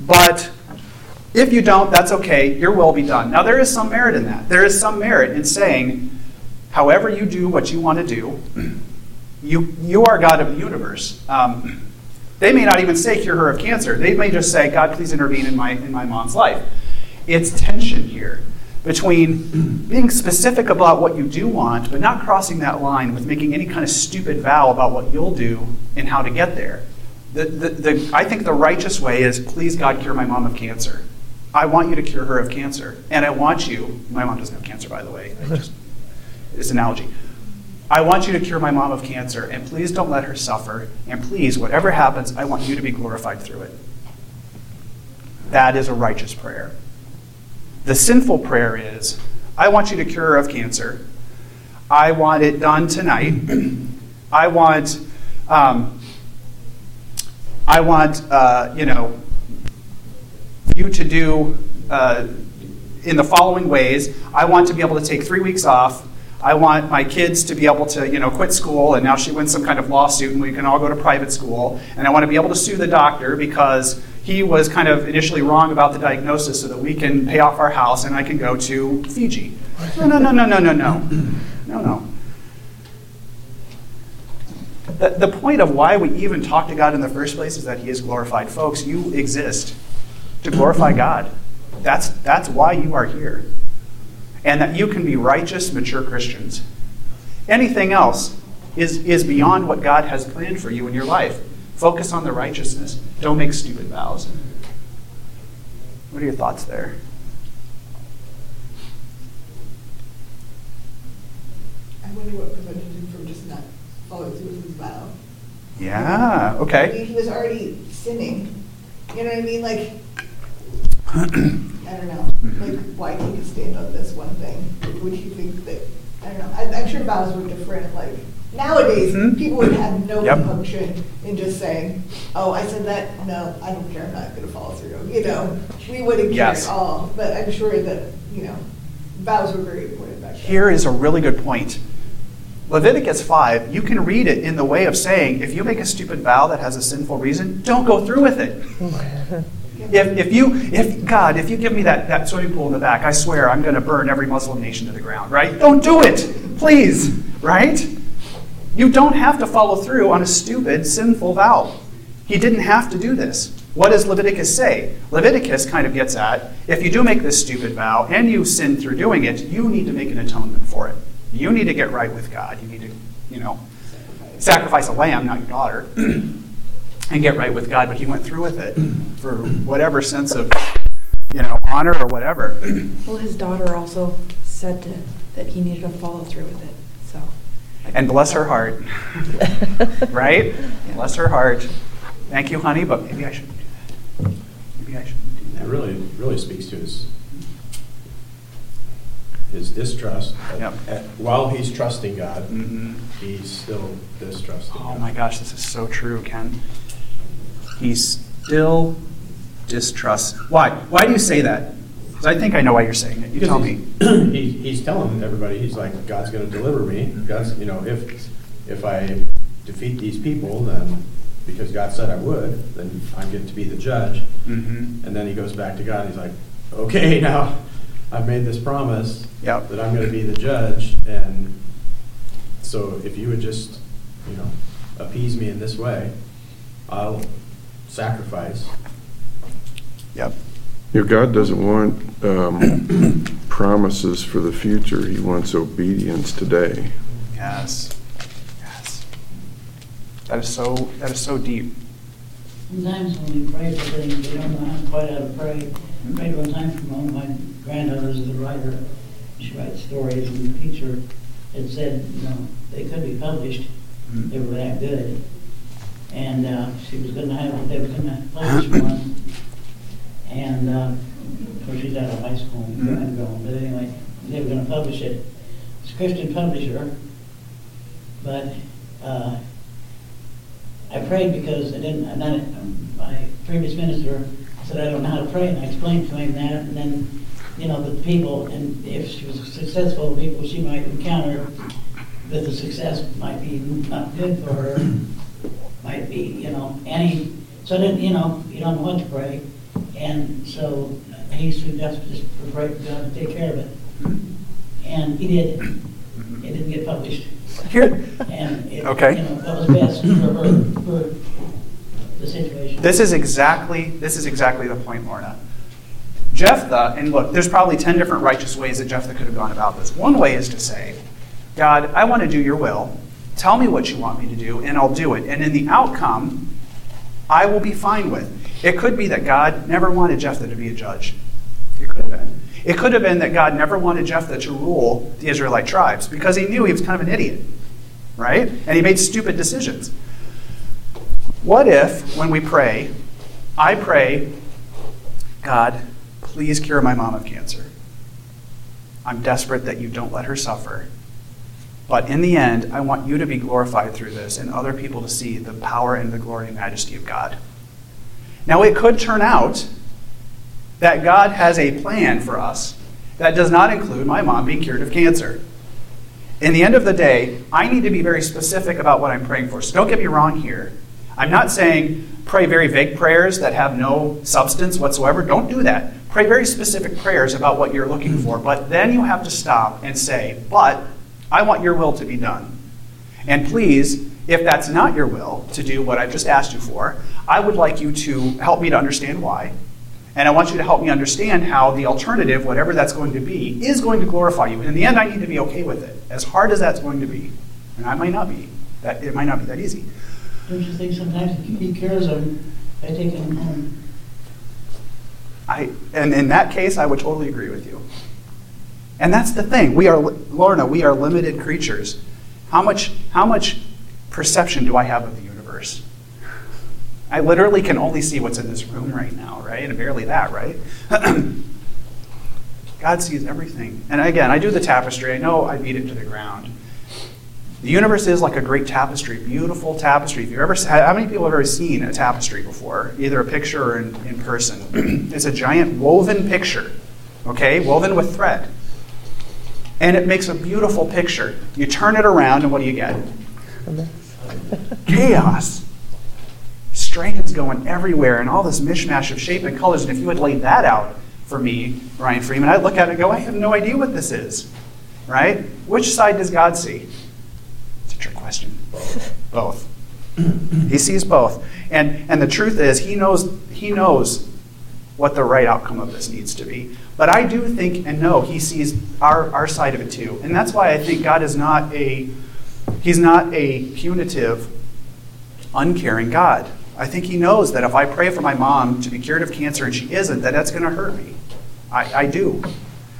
But if you don't, that's okay. Your will be done. Now, there is some merit in that. There is some merit in saying, however you do what you want to do, you, you are God of the universe. Um, they may not even say cure her of cancer. They may just say, God, please intervene in my, in my mom's life. It's tension here between being specific about what you do want, but not crossing that line with making any kind of stupid vow about what you'll do and how to get there. The, the, the, I think the righteous way is, please, God, cure my mom of cancer. I want you to cure her of cancer. And I want you, my mom doesn't have cancer, by the way, just, it's an analogy. I want you to cure my mom of cancer, and please don't let her suffer. And please, whatever happens, I want you to be glorified through it. That is a righteous prayer. The sinful prayer is, I want you to cure of cancer. I want it done tonight. I want, um, I want, uh, you know, you to do uh, in the following ways. I want to be able to take three weeks off. I want my kids to be able to, you know, quit school, and now she wins some kind of lawsuit, and we can all go to private school. And I want to be able to sue the doctor because he was kind of initially wrong about the diagnosis so that we can pay off our house and I can go to Fiji. No, no, no, no, no, no, no. No, no. The, the point of why we even talk to God in the first place is that He is glorified. Folks, you exist to glorify God. That's, that's why you are here. And that you can be righteous, mature Christians. Anything else is, is beyond what God has planned for you in your life. Focus on the righteousness. Don't make stupid vows. What are your thoughts there? I wonder what prevented him from just not following through with his vow. Yeah, I okay. mean, he was already sinning. You know what I mean? Like, I don't know. Mm-hmm. Like, why can't he stand on this one thing? Would he think that? I don't know. I, I'm sure vows were different. Like nowadays, Mhm. people would have no Yep. compunction in just saying, "Oh, I said that. No, I don't care. I'm not going to follow through." You know, we wouldn't care Yes. at all. But I'm sure that you know, vows were very important back then. Here is a really good point. Leviticus 5, you can read it in the way of saying, if you make a stupid vow that has a sinful reason, don't go through with it. If, if you, if God, if you give me that, that swimming pool in the back, I swear I'm going to burn every Muslim nation to the ground, right? Don't do it, please, right? You don't have to follow through on a stupid, sinful vow. He didn't have to do this. What does Leviticus say? Leviticus kind of gets at if you do make this stupid vow and you sin through doing it, you need to make an atonement for it. You need to get right with God. You need to, you know, sacrifice a lamb, not your daughter, and get right with God. But he went through with it for whatever sense of, you know, honor or whatever. Well, his daughter also said to, that he needed to follow through with it. So. And bless her heart. right? Bless her heart. Thank you, honey, but maybe I shouldn't do that. Maybe I shouldn't do It that. really, really speaks to his, his distrust. Yep. At- While he's trusting God, Mhm. he's still distrusting Oh God. my gosh, this is so true, Ken. He still distrusts. Why? Why do you say that? I think I know why you're saying it. You tell me. he's- He, he's telling everybody, he's like, God's gonna deliver me. God's, you know, if, if I defeat these people, then, because God said I would, then I get to be the judge. Mm-hmm. And then he goes back to God, and he's like, okay, now, I've made this promise Yep. that I'm gonna be the judge, and so if you would just, you know, appease me in this way, I'll sacrifice. Yep. You know, God doesn't want um, promises for the future. He wants obedience today. Yes. Yes. That is so. That is so deep. Sometimes when we pray for things, we don't know quite how to pray. I prayed one time for one of my granddaughters is a writer. She writes stories, and the teacher had said, you know, they could be published. They were that good. And uh, she was going to have, they were going to publish one. And, uh, of course, she's out of high school, and going, but anyway, they were going to publish it. It's a Christian publisher, but uh, I prayed because I didn't, I not, my previous minister said I don't know how to pray, and I explained to him that, and then, you know, the people, and if she was successful, the people she might encounter, that the success might be not good for her, might be, you know, any, so then, you know, you don't know what to pray, and so he suggested just for pray for God to take care of it, and he did. It didn't get published. Here. And it, Okay. you know, that was best for her, for the situation. This is exactly. This is exactly the point, Lorna. Jephthah, and look, there's probably ten different righteous ways that Jephthah could have gone about this. One way is to say, God, I want to do your will. Tell me what you want me to do, and I'll do it. And in the outcome, I will be fine with. It could be that God never wanted Jephthah to be a judge. It could have been. It could have been that God never wanted Jephthah to rule the Israelite tribes because he knew he was kind of an idiot, right? And he made stupid decisions. What if, when we pray, I pray, God, please cure my mom of cancer? I'm desperate that you don't let her suffer. But in the end, I want you to be glorified through this and other people to see the power and the glory and majesty of God. Now, it could turn out that God has a plan for us that does not include my mom being cured of cancer. In the end of the day, I need to be very specific about what I'm praying for. So don't get me wrong here. I'm not saying pray very vague prayers that have no substance whatsoever. Don't do that. Pray very specific prayers about what you're looking for. But then you have to stop and say, But I want your will to be done. And please, if that's not your will to do what I've just asked you for, I would like you to help me to understand why. And I want you to help me understand how the alternative, whatever that's going to be, is going to glorify you. And in the end, I need to be okay with it, as hard as that's going to be. And I might not be. That it might not be that easy. Don't you think sometimes he cures them by taking them home? I, and in that case, I would totally agree with you. And that's the thing. We are, Lorna, we are limited creatures. How much, how much perception do I have of universe? I literally can only see what's in this room right now, right? And barely that, right? God sees everything. And again, I do the tapestry. I know I beat it to the ground. The universe is like a great tapestry, beautiful tapestry. If you've ever, how many people have ever seen a tapestry before, either a picture or in, in person? it's a giant woven picture, okay, woven with thread. And it makes a beautiful picture. You turn it around, and what do you get? Chaos. Strands going everywhere, and all this mishmash of shape and colors. And if you had laid that out for me, Ryan Freeman, I'd look at it and go, I have no idea what this is. Right? Which side does God see? It's a trick question. Both. he sees both. And, and the truth is, he knows, he knows what the right outcome of this needs to be. But I do think and know he sees our, our side of it too. And that's why I think God is not a he's not a punitive, uncaring God. I think he knows that if I pray for my mom to be cured of cancer and she isn't, that that's going to hurt me. I, I do.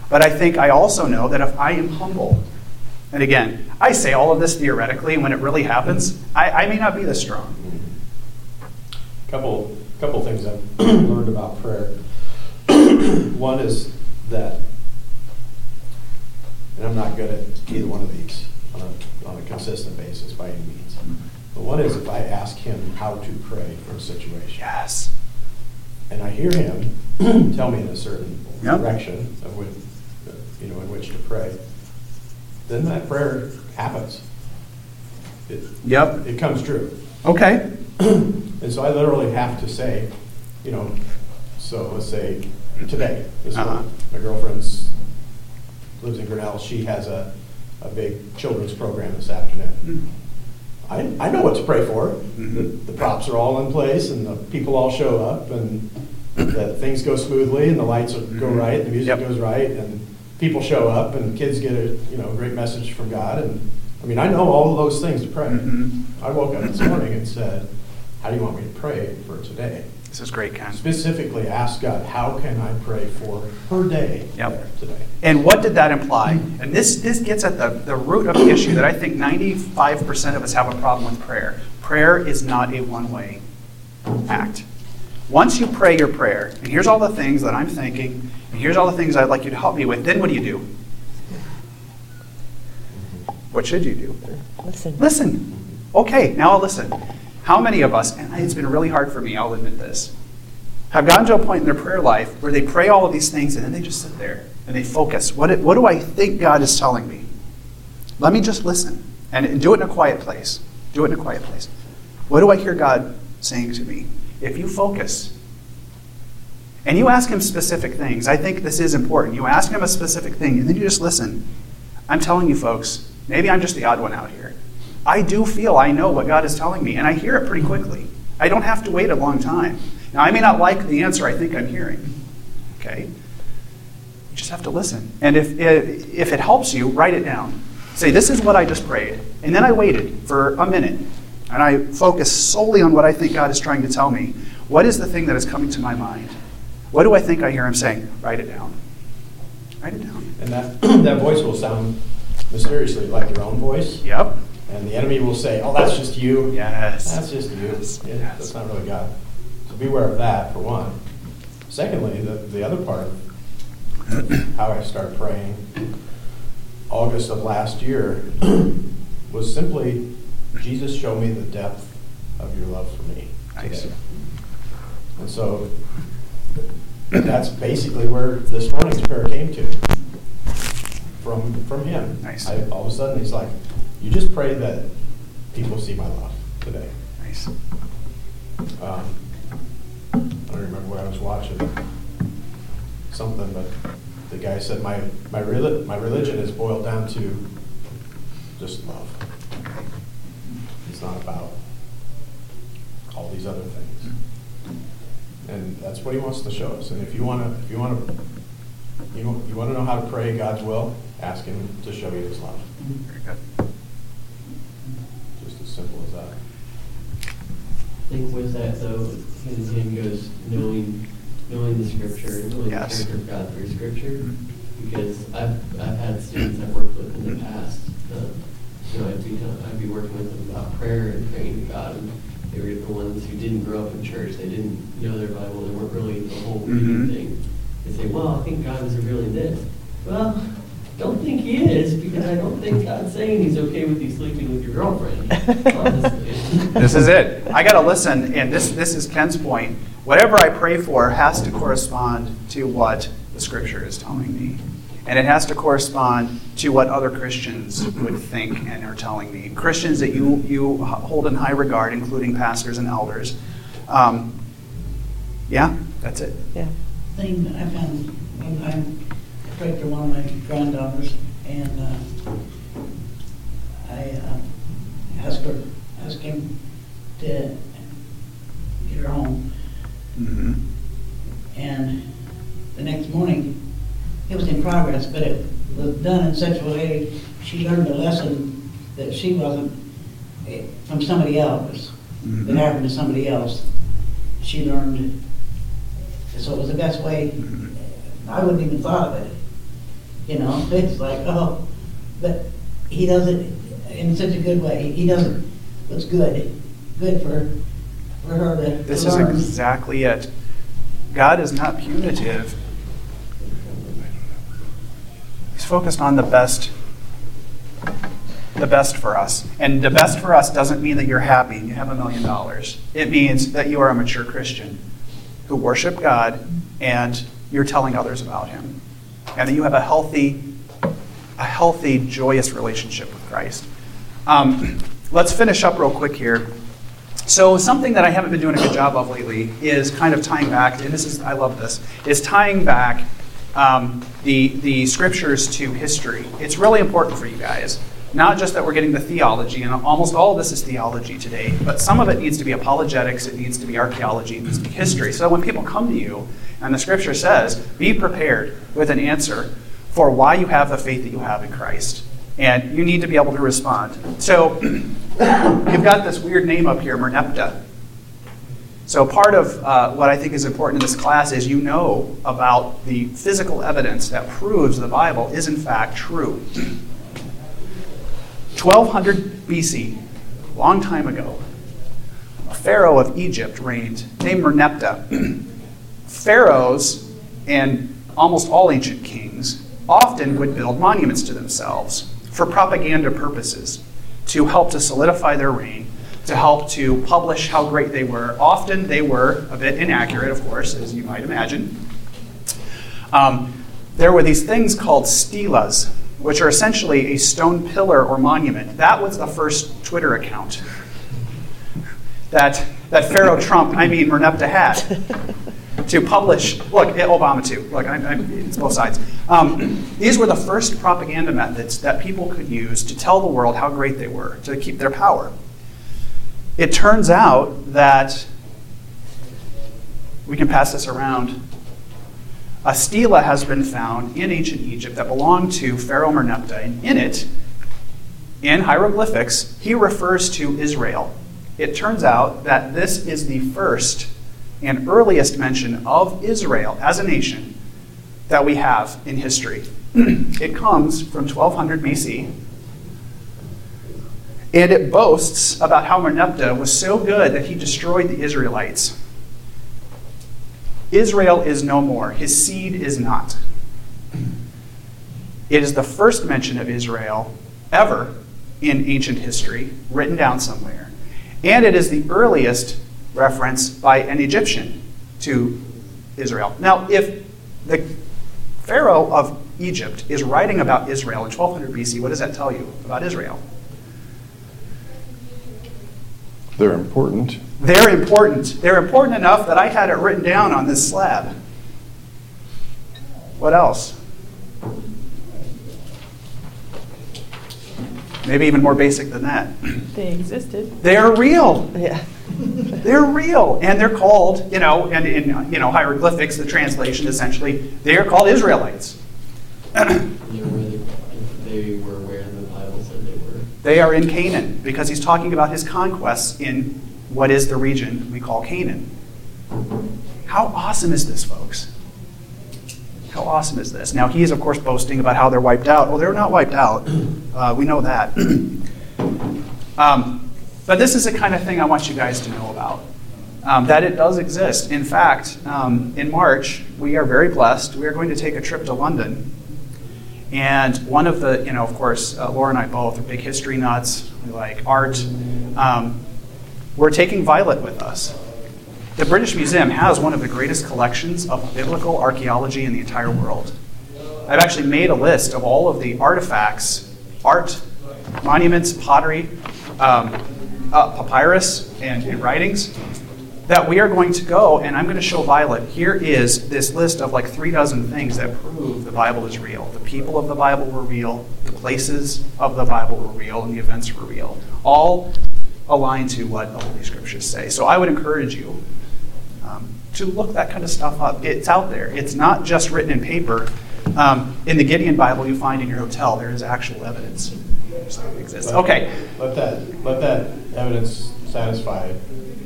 But I think I also know that if I am humble, and again, I say all of this theoretically, and when it really happens, I, I may not be this strong. Couple, couple things I've learned about prayer. one is that, and I'm not good at either one of these on a, on a consistent basis by any means. But one is if I ask him how to pray for a situation. Yes. And I hear him tell me in a certain Yep. direction of which, you know, in which to pray, then that prayer happens. It, Yep. it comes true. Okay. And so I literally have to say, you know, so let's say today, this Uh-huh. one, my girlfriend's lives in Grinnell. She has a, a big children's program this afternoon. I, I know what to pray for. The, the props are all in place and the people all show up and that things go smoothly and the lights are- go right, and the music Yep. goes right, and people show up and kids get a you know great message from God. And I mean, I know all of those things to pray. Mhm. I woke up this morning and said, "How do you want me to pray for today?" This is great, Ken. Specifically, ask God, "How can I pray for her day Yep. today?" And what did that imply? And this, this gets at the, the root of the issue that I think 95% of us have a problem with prayer. Prayer is not a one way act. Once you pray your prayer, and here's all the things that I'm thinking, and here's all the things I'd like you to help me with, then what do you do? What should you do? Listen. Listen. Okay, now I'll listen. How many of us, and it's been really hard for me, I'll admit this, have gotten to a point in their prayer life where they pray all of these things and then they just sit there and they focus. What, what do I think God is telling me? Let me just listen and do it in a quiet place. Do it in a quiet place. What do I hear God saying to me? If you focus and you ask Him specific things, I think this is important. You ask Him a specific thing and then you just listen. I'm telling you, folks, maybe I'm just the odd one out here. I do feel I know what God is telling me, and I hear it pretty quickly. I don't have to wait a long time. Now, I may not like the answer I think I'm hearing. Okay? You just have to listen. And if, if it helps you, write it down. Say, this is what I just prayed. And then I waited for a minute, and I focused solely on what I think God is trying to tell me. What is the thing that is coming to my mind? What do I think I hear him saying? Write it down. Write it down. And that that voice will sound mysteriously like your own voice. Yep. And the enemy will say, "Oh, that's just you." Yes. That's just you. Yes. Yeah, That's not really God. So beware of that, for one. Secondly, the, the other part, how I start praying, August of last year, was simply, Jesus, show me the depth of your love for me today. And so that's basically where this morning's prayer came to, from, from him. Nice. I, all of a sudden, he's like, you just pray that people see my love today. Nice. Um, I don't remember what I was watching, something, but the guy said, my, my, my religion is boiled down to just love. It's not about all these other things. And that's what he wants to show us. And if you want to, if you want to, you, know- you want to know how to pray God's will, ask him to show you his love. Very good. Just as simple as that. I think with that though, hand in hand goes knowing, knowing the scripture, knowing the character of God through scripture. Mm-hmm. Because I've, I've had students I've worked with in the past, um, you know, I'd be, I'd be working with them about prayer and praying to God. And they were the ones who didn't grow up in church, they didn't know their Bible, they weren't really the whole reading Mhm. thing. They say, well, I think God is really this. Well, don't think he is, because I don't think God's saying he's okay with you sleeping with your girlfriend, honestly. This is it. I got to listen, and this, this is Ken's point. Whatever I pray for has to correspond to what the scripture is telling me. And it has to correspond to what other Christians would think and are telling me. Christians that you, you hold in high regard, including pastors and elders. Um, yeah, that's it. Yeah. thing that I found one time, I prayed for one of my granddaughters, and uh, I uh, asked her, asked him to get her home. hmm And the next morning, it was in progress, but it was done in such a way, she learned a lesson that she wasn't, eh, from somebody else, that Mhm. happened to somebody else. She learned, so it was the best way, Mhm. I wouldn't even thought of it. You know, it's like, oh, but he does it in such a good way. He does it, what's good, good for, for her to This is learn. exactly it. God is not punitive. He's focused on the best the best for us. And the best for us doesn't mean that you're happy and you have a million dollars. It means that you are a mature Christian who worship God and you're telling others about him. And that you have a healthy a healthy joyous relationship with Christ. Um, let's finish up real quick here. So something that I haven't been doing a good job of lately is kind of tying back, and this is I love this, is tying back um, the the scriptures to history. It's really important for you guys. Not just that we're getting the theology, and almost all of this is theology today, but some of it needs to be apologetics, it needs to be archaeology, it needs to be history. So when people come to you and the scripture says, be prepared with an answer for why you have the faith that you have in Christ. And you need to be able to respond. So you've got this weird name up here, Merneptah. So part of uh, what I think is important in this class is you know about the physical evidence that proves the Bible is in fact true. 1200 BC, long time ago, a pharaoh of Egypt reigned named Merneptah. Pharaohs and almost all ancient kings often would build monuments to themselves for propaganda purposes to help to solidify their reign, to help to publish how great they were. Often they were a bit inaccurate, of course, as you might imagine. Um, there were these things called stelas, which are essentially a stone pillar or monument. That was the first Twitter account that, that Pharaoh Trump, I mean Merneptah, had to publish. Look, Obama too. Look, I, I, it's both sides. Um, these were the first propaganda methods that people could use to tell the world how great they were, to keep their power. It turns out that we can pass this around. A stela has been found in ancient Egypt that belonged to Pharaoh Merneptah, and in it, in hieroglyphics, he refers to Israel. It turns out that this is the first and earliest mention of Israel as a nation that we have in history. it comes from 1200 BC, and it boasts about how Merneptah was so good that he destroyed the Israelites. Israel is no more, his seed is not. It is the first mention of Israel ever in ancient history, written down somewhere. And it is the earliest reference by an Egyptian to Israel. Now, if the Pharaoh of Egypt is writing about Israel in 1200 BC, what does that tell you about Israel? They're important. They're important. They're important enough that I had it written down on this slab. What else? Maybe even more basic than that. They existed. They're real. Yeah. They're real, and they're called, you know, and in you know hieroglyphics, the translation essentially, they are called Israelites. You know, where they, were where the Bible said they were. They are in Canaan because he's talking about his conquests in what is the region we call Canaan. How awesome is this, folks? How awesome is this? Now, he is, of course, boasting about how they're wiped out. Well, they're not wiped out. Uh, we know that. um, but this is the kind of thing I want you guys to know about. Um, that it does exist. In fact, um, in March, we are very blessed. We are going to take a trip to London. And one of the, you know, of course, uh, Laura and I both are big history nuts. We like art. Um, we're taking Violet with us. The British Museum has one of the greatest collections of biblical archaeology in the entire world. I've actually made a list of all of the artifacts, art, monuments, pottery, um, uh, papyrus, and, and writings that we are going to go and I'm going to show Violet. Here is this list of like three dozen things that prove the Bible is real. The people of the Bible were real, the places of the Bible were real, and the events were real. All align to what the Holy Scriptures say. So I would encourage you um, to look that kind of stuff up. It's out there. It's not just written in paper. Um, in the Gideon Bible you find in your hotel, there is actual evidence. So exists. Let- Okay. Let that, let that evidence satisfy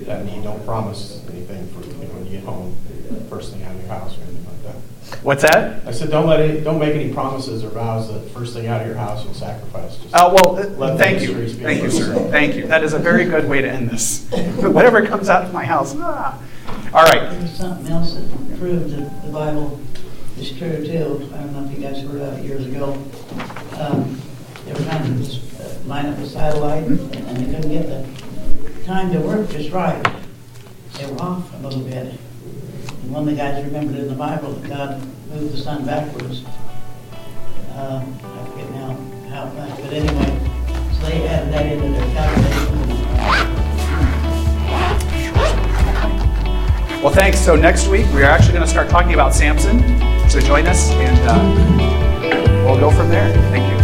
that need. Don't promise anything for, you know, when you get home, first thing out of your house or anything like that. What's that? I said, don't let it, don't make any promises or vows that first thing out of your house you'll sacrifice. Just Uh, well, uh, let thank you. Thank for you, sir. Thank you. That is a very good way to end this. Whatever comes out of my house. ah. All right. There's something else that proves that the Bible is true too. I don't know if you guys heard about it years ago. Um, They were trying to uh, line up a satellite and they couldn't get the time to work just right. They were off a little bit. And one of the guys remembered in the Bible that God moved the sun backwards. Um, I forget now how, it went, but anyway, so they added that into their calculation. Well, thanks. So next week we are actually going to start talking about Samson. So join us, and uh, we'll go from there. Thank you.